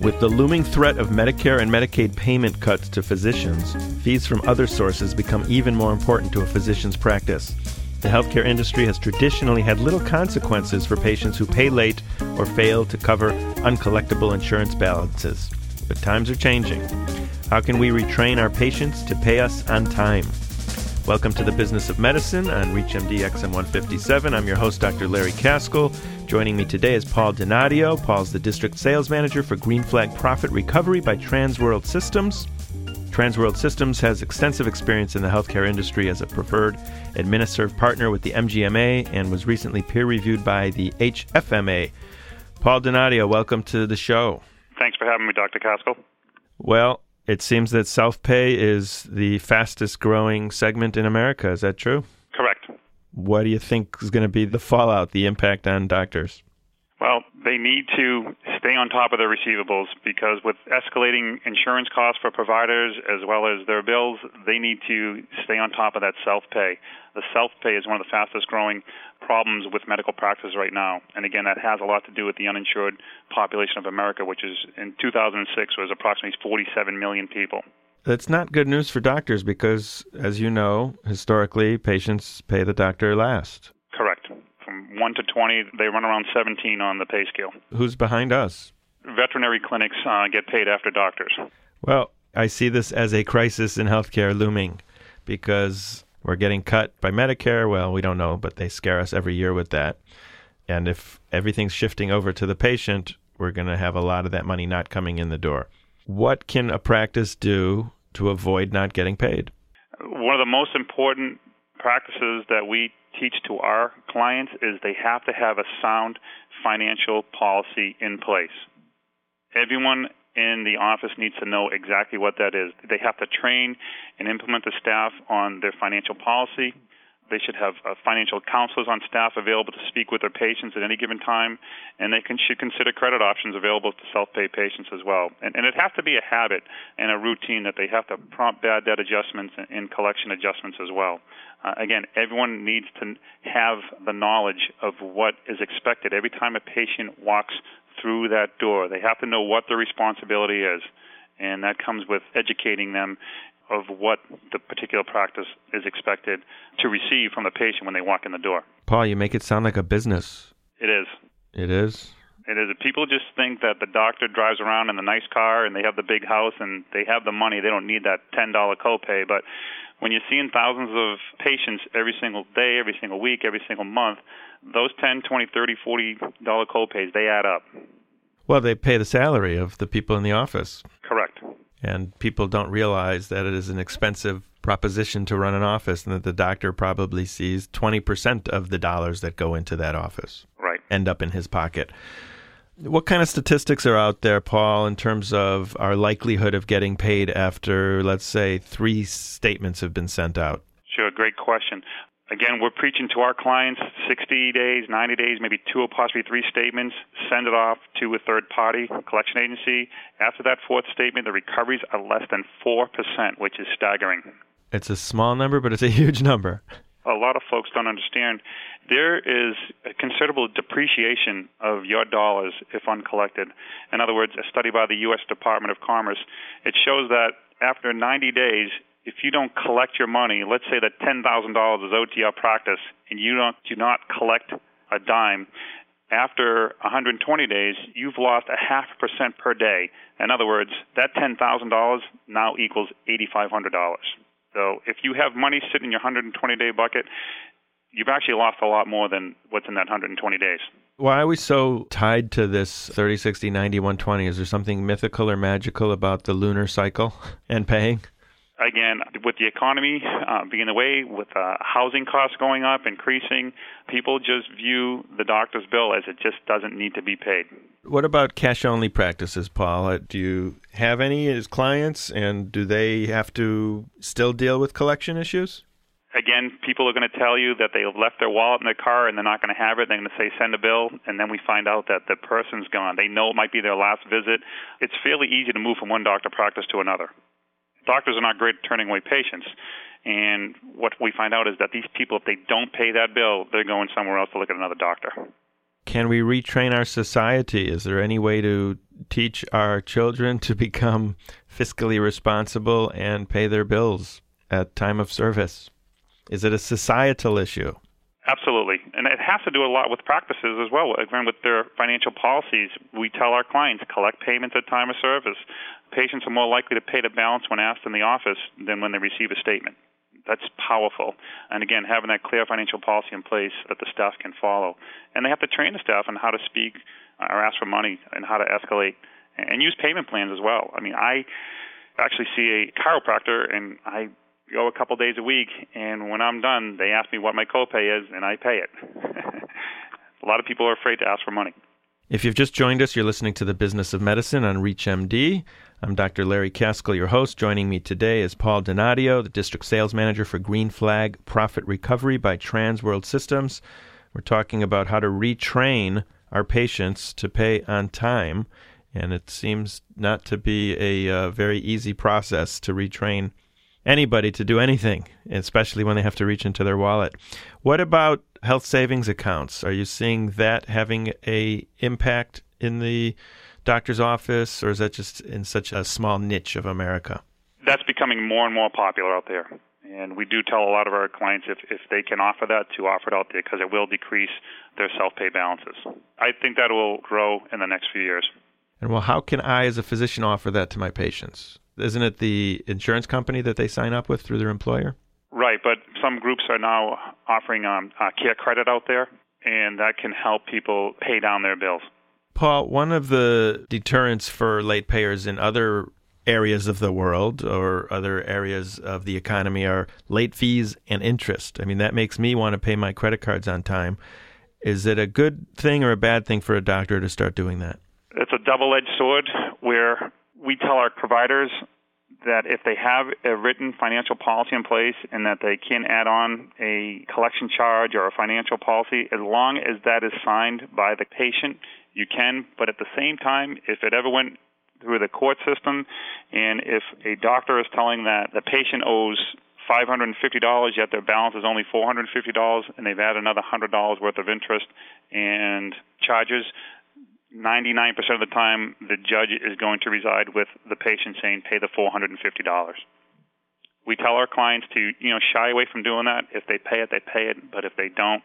With the looming threat of Medicare and Medicaid payment cuts to physicians, fees from other sources become even more important to a physician's practice. The healthcare industry has traditionally had little consequences for patients who pay late or fail to cover uncollectible insurance balances. But times are changing. How can we retrain our patients to pay us on time? Welcome to the Business of Medicine on ReachMD XM 157. I'm your host, Dr. Larry Kaskel. Joining me today is Paul Donadio. Paul's the district sales manager for Green Flag Profit Recovery by Transworld Systems. Transworld Systems has extensive experience in the healthcare industry as a preferred administrative partner with the MGMA and was recently peer reviewed by the HFMA. Paul Donadio, welcome to the show. Thanks for having me, Dr. Kaskel. Well, it seems that self pay is the fastest growing segment in America. Is that true? Correct. What do you think is going to be the fallout, the impact on doctors? Well, they need to stay on top of their receivables because with escalating insurance costs for providers as well as their bills, they need to stay on top of that self pay. The self pay is one of the fastest growing problems with medical practice right now. And again, that has a lot to do with the uninsured population of America, which is in 2006 was approximately 47 million people. That's not good news for doctors because, as you know, historically, patients pay the doctor last. Correct. From 1 to 20, they run around 17 on the pay scale. Who's behind us? Veterinary clinics uh, get paid after doctors. Well, I see this as a crisis in healthcare looming because we're getting cut by Medicare. Well, we don't know, but they scare us every year with that. And if everything's shifting over to the patient, we're going to have a lot of that money not coming in the door. What can a practice do to avoid not getting paid? One of the most important practices that we teach to our clients is they have to have a sound financial policy in place. Everyone in the office needs to know exactly what that is. They have to train and implement the staff on their financial policy. They should have uh, financial counselors on staff available to speak with their patients at any given time, and they can, should consider credit options available to self-pay patients as well. And, and it has to be a habit and a routine that they have to prompt bad debt adjustments and, and collection adjustments as well. Uh, again, everyone needs to have the knowledge of what is expected every time a patient walks through that door. They have to know what their responsibility is and that comes with educating them of what the particular practice is expected to receive from the patient when they walk in the door. Paul, you make it sound like a business. It is. It is. It is. People just think that the doctor drives around in the nice car and they have the big house and they have the money. They don't need that ten dollar copay. But when you're seeing thousands of patients every single day, every single week, every single month, those ten, twenty, thirty, forty dollar copays they add up. Well, they pay the salary of the people in the office. Correct and people don't realize that it is an expensive proposition to run an office and that the doctor probably sees 20% of the dollars that go into that office right. end up in his pocket. What kind of statistics are out there paul in terms of our likelihood of getting paid after let's say three statements have been sent out? Sure great question Again, we're preaching to our clients 60 days, 90 days, maybe two or possibly three statements. Send it off to a third party collection agency. After that fourth statement, the recoveries are less than 4%, which is staggering. It's a small number, but it's a huge number. A lot of folks don't understand. There is a considerable depreciation of your dollars if uncollected. In other words, a study by the U.S. Department of Commerce, it shows that after 90 days, if you don't collect your money, let's say that $10,000 is owed to your practice and you don't do not collect a dime, after 120 days, you've lost a half percent per day. In other words, that $10,000 now equals $8,500. So if you have money sitting in your 120 day bucket, you've actually lost a lot more than what's in that 120 days. Why are we so tied to this 30, 60, 90, 120? Is there something mythical or magical about the lunar cycle and paying? Again, with the economy uh, being the way, with uh, housing costs going up, increasing, people just view the doctor's bill as it just doesn't need to be paid. What about cash only practices, Paul? Uh, do you have any as clients, and do they have to still deal with collection issues? Again, people are going to tell you that they left their wallet in their car and they're not going to have it. They're going to say, send a bill, and then we find out that the person's gone. They know it might be their last visit. It's fairly easy to move from one doctor practice to another doctors are not great at turning away patients. And what we find out is that these people, if they don't pay that bill, they're going somewhere else to look at another doctor. Can we retrain our society? Is there any way to teach our children to become fiscally responsible and pay their bills at time of service? Is it a societal issue? Absolutely. Has to do a lot with practices as well. Again, with their financial policies, we tell our clients collect payments at time of service. Patients are more likely to pay the balance when asked in the office than when they receive a statement. That's powerful. And again, having that clear financial policy in place that the staff can follow. And they have to train the staff on how to speak uh, or ask for money and how to escalate and use payment plans as well. I mean, I actually see a chiropractor and I go a couple days a week, and when I'm done, they ask me what my copay is, and I pay it. a lot of people are afraid to ask for money. If you've just joined us, you're listening to the Business of Medicine on ReachMD. I'm Dr. Larry Kaskel, your host. Joining me today is Paul Donadio, the District Sales Manager for Green Flag Profit Recovery by Transworld Systems. We're talking about how to retrain our patients to pay on time, and it seems not to be a uh, very easy process to retrain anybody to do anything, especially when they have to reach into their wallet. What about health savings accounts? Are you seeing that having a impact in the doctor's office, or is that just in such a small niche of America? That's becoming more and more popular out there. And we do tell a lot of our clients if, if they can offer that to offer it out there because it will decrease their self pay balances. I think that will grow in the next few years. And well, how can I, as a physician, offer that to my patients? Isn't it the insurance company that they sign up with through their employer? Right, but some groups are now offering um, uh, CareCredit out there, and that can help people pay down their bills. Paul, one of the deterrents for late payers in other areas of the world or other areas of the economy are late fees and interest. I mean, that makes me want to pay my credit cards on time. Is it a good thing or a bad thing for a doctor to start doing that? It's a double edged sword where we tell our providers that if they have a written financial policy in place and that they can add on a collection charge or a financial policy, as long as that is signed by the patient, you can. But at the same time, if it ever went through the court system and if a doctor is telling that the patient owes $550 yet their balance is only $450 and they've added another $100 worth of interest and charges, 99% of the time, the judge is going to reside with the patient saying, pay the $450. We tell our clients to, you know, shy away from doing that. If they pay it, they pay it. But if they don't,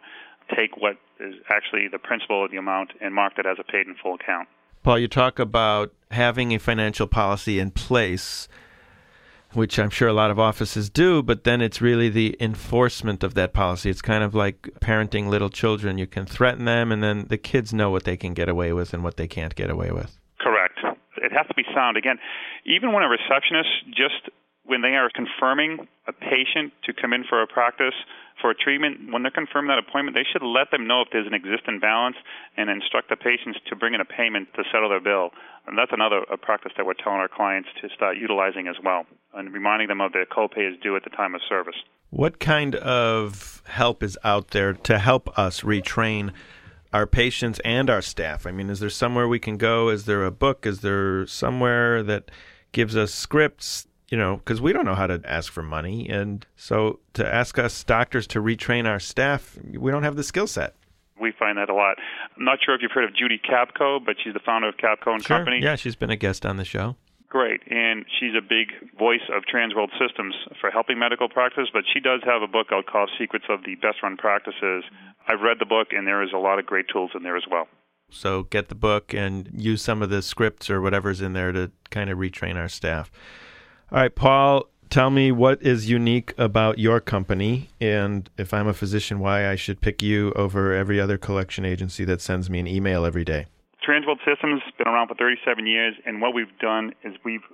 take what is actually the principal of the amount and mark it as a paid in full account. Paul, you talk about having a financial policy in place which I'm sure a lot of offices do, but then it's really the enforcement of that policy. It's kind of like parenting little children. You can threaten them, and then the kids know what they can get away with and what they can't get away with. Correct. It has to be sound. Again, even when a receptionist just when they are confirming a patient to come in for a practice for a treatment, when they're confirming that appointment, they should let them know if there's an existing balance and instruct the patients to bring in a payment to settle their bill. And that's another a practice that we're telling our clients to start utilizing as well, and reminding them of their copay is due at the time of service. What kind of help is out there to help us retrain our patients and our staff? I mean, is there somewhere we can go? Is there a book? Is there somewhere that gives us scripts? You know, because we don't know how to ask for money. And so to ask us doctors to retrain our staff, we don't have the skill set we find that a lot. I'm not sure if you've heard of Judy Capko, but she's the founder of Capko and sure. Company. Yeah, she's been a guest on the show. Great, and she's a big voice of Transworld Systems for helping medical practice. But she does have a book out called Secrets of the Best Run Practices. I've read the book, and there is a lot of great tools in there as well. So get the book and use some of the scripts or whatever's in there to kind of retrain our staff. All right, Paul, tell me what is unique about your company, and if I'm a physician, why I should pick you over every other collection agency that sends me an email every day. Transworld Systems has been around for 37 years, and what we've done is we've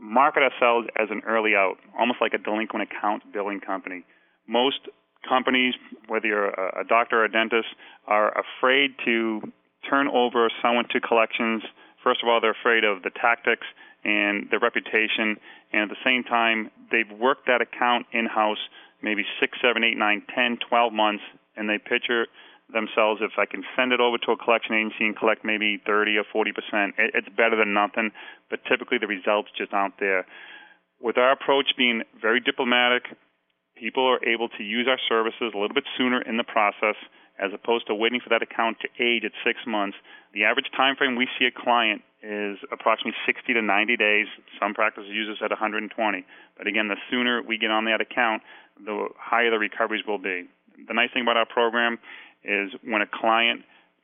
marketed ourselves as an early out, almost like a delinquent account billing company. Most companies, whether you're a doctor or a dentist, are afraid to turn over someone to collections. First of all, they're afraid of the tactics and their reputation. And at the same time, they've worked that account in house maybe six, seven, eight, nine, ten, twelve months, and they picture themselves if I can send it over to a collection agency and collect maybe 30 or 40 percent, it's better than nothing. But typically, the results just aren't there. With our approach being very diplomatic, people are able to use our services a little bit sooner in the process as opposed to waiting for that account to age at six months. The average time frame we see a client is approximately 60 to 90 days. Some practices use this at 120. But again, the sooner we get on that account, the higher the recoveries will be. The nice thing about our program is when a client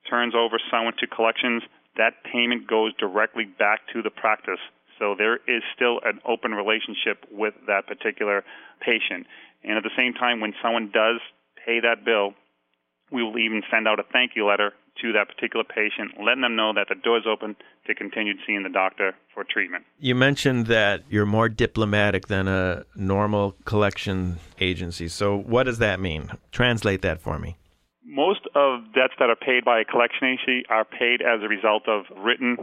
turns over someone to collections, that payment goes directly back to the practice. So there is still an open relationship with that particular patient. And at the same time, when someone does pay that bill, we will even send out a thank you letter to that particular patient, letting them know that the door is open to continue seeing the doctor for treatment. You mentioned that you're more diplomatic than a normal collection agency. So, what does that mean? Translate that for me. Most of debts that are paid by a collection agency are paid as a result of written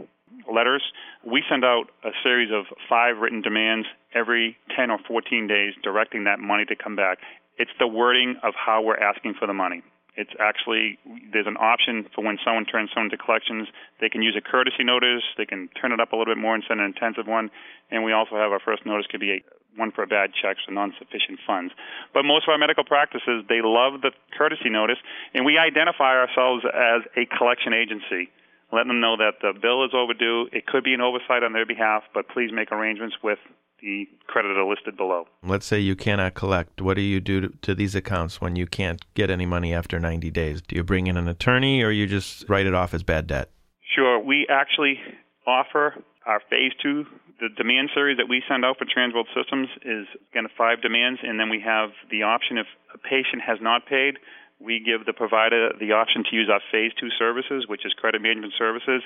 letters. We send out a series of five written demands every 10 or 14 days directing that money to come back. It's the wording of how we're asking for the money. It's actually there's an option for when someone turns someone to collections, they can use a courtesy notice, they can turn it up a little bit more and send an intensive one, and we also have our first notice could be a, one for bad check or non-sufficient funds. But most of our medical practices they love the courtesy notice, and we identify ourselves as a collection agency letting them know that the bill is overdue. It could be an oversight on their behalf, but please make arrangements with the creditor listed below. Let's say you cannot collect. What do you do to, to, these accounts when you can't get any money after 90 days? Do you bring in an attorney or you just write it off as bad debt? Sure. We actually offer our phase two. The demand series that we send out for Transworld Systems is again five demands, and then we have the option if a patient has not paid, we give the provider the option to use our phase two services, which is credit management services,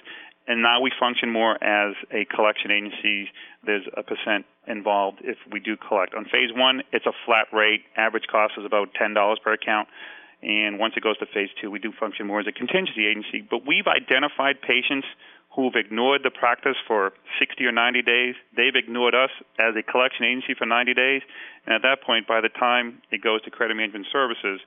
and now we function more as a collection agency. There's a percent involved if we do collect. On phase one, it's a flat rate. Average cost is about $10 per account. And once it goes to phase two, we do function more as a contingency agency. But we've identified patients who've ignored the practice for 60 or 90 days. They've ignored us as a collection agency for 90 days. And at that point, by the time it goes to credit management services,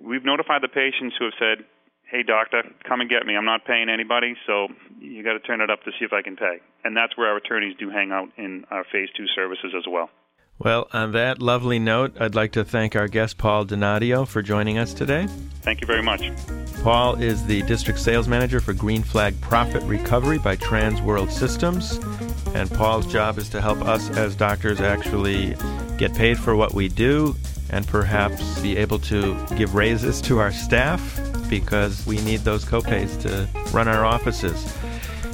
We've notified the patients who have said, hey, doctor, come and get me. I'm not paying anybody, so you got to turn it up to see if I can pay. And that's where our attorneys do hang out in our phase two services as well. Well, on that lovely note, I'd like to thank our guest, Paul Donadio, for joining us today. Thank you very much. Paul is the district sales manager for Green Flag Profit Recovery by Transworld Systems. And Paul's job is to help us as doctors actually get paid for what we do and perhaps be able to give raises to our staff because we need those copays to run our offices.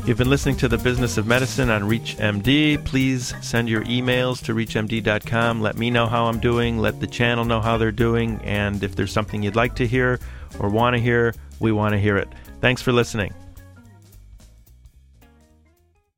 You've been listening to the Business of Medicine on ReachMD. Please send your emails to reachmd.com. Let me know how I'm doing. Let the channel know how they're doing. And if there's something you'd like to hear or want to hear, we want to hear it. Thanks for listening.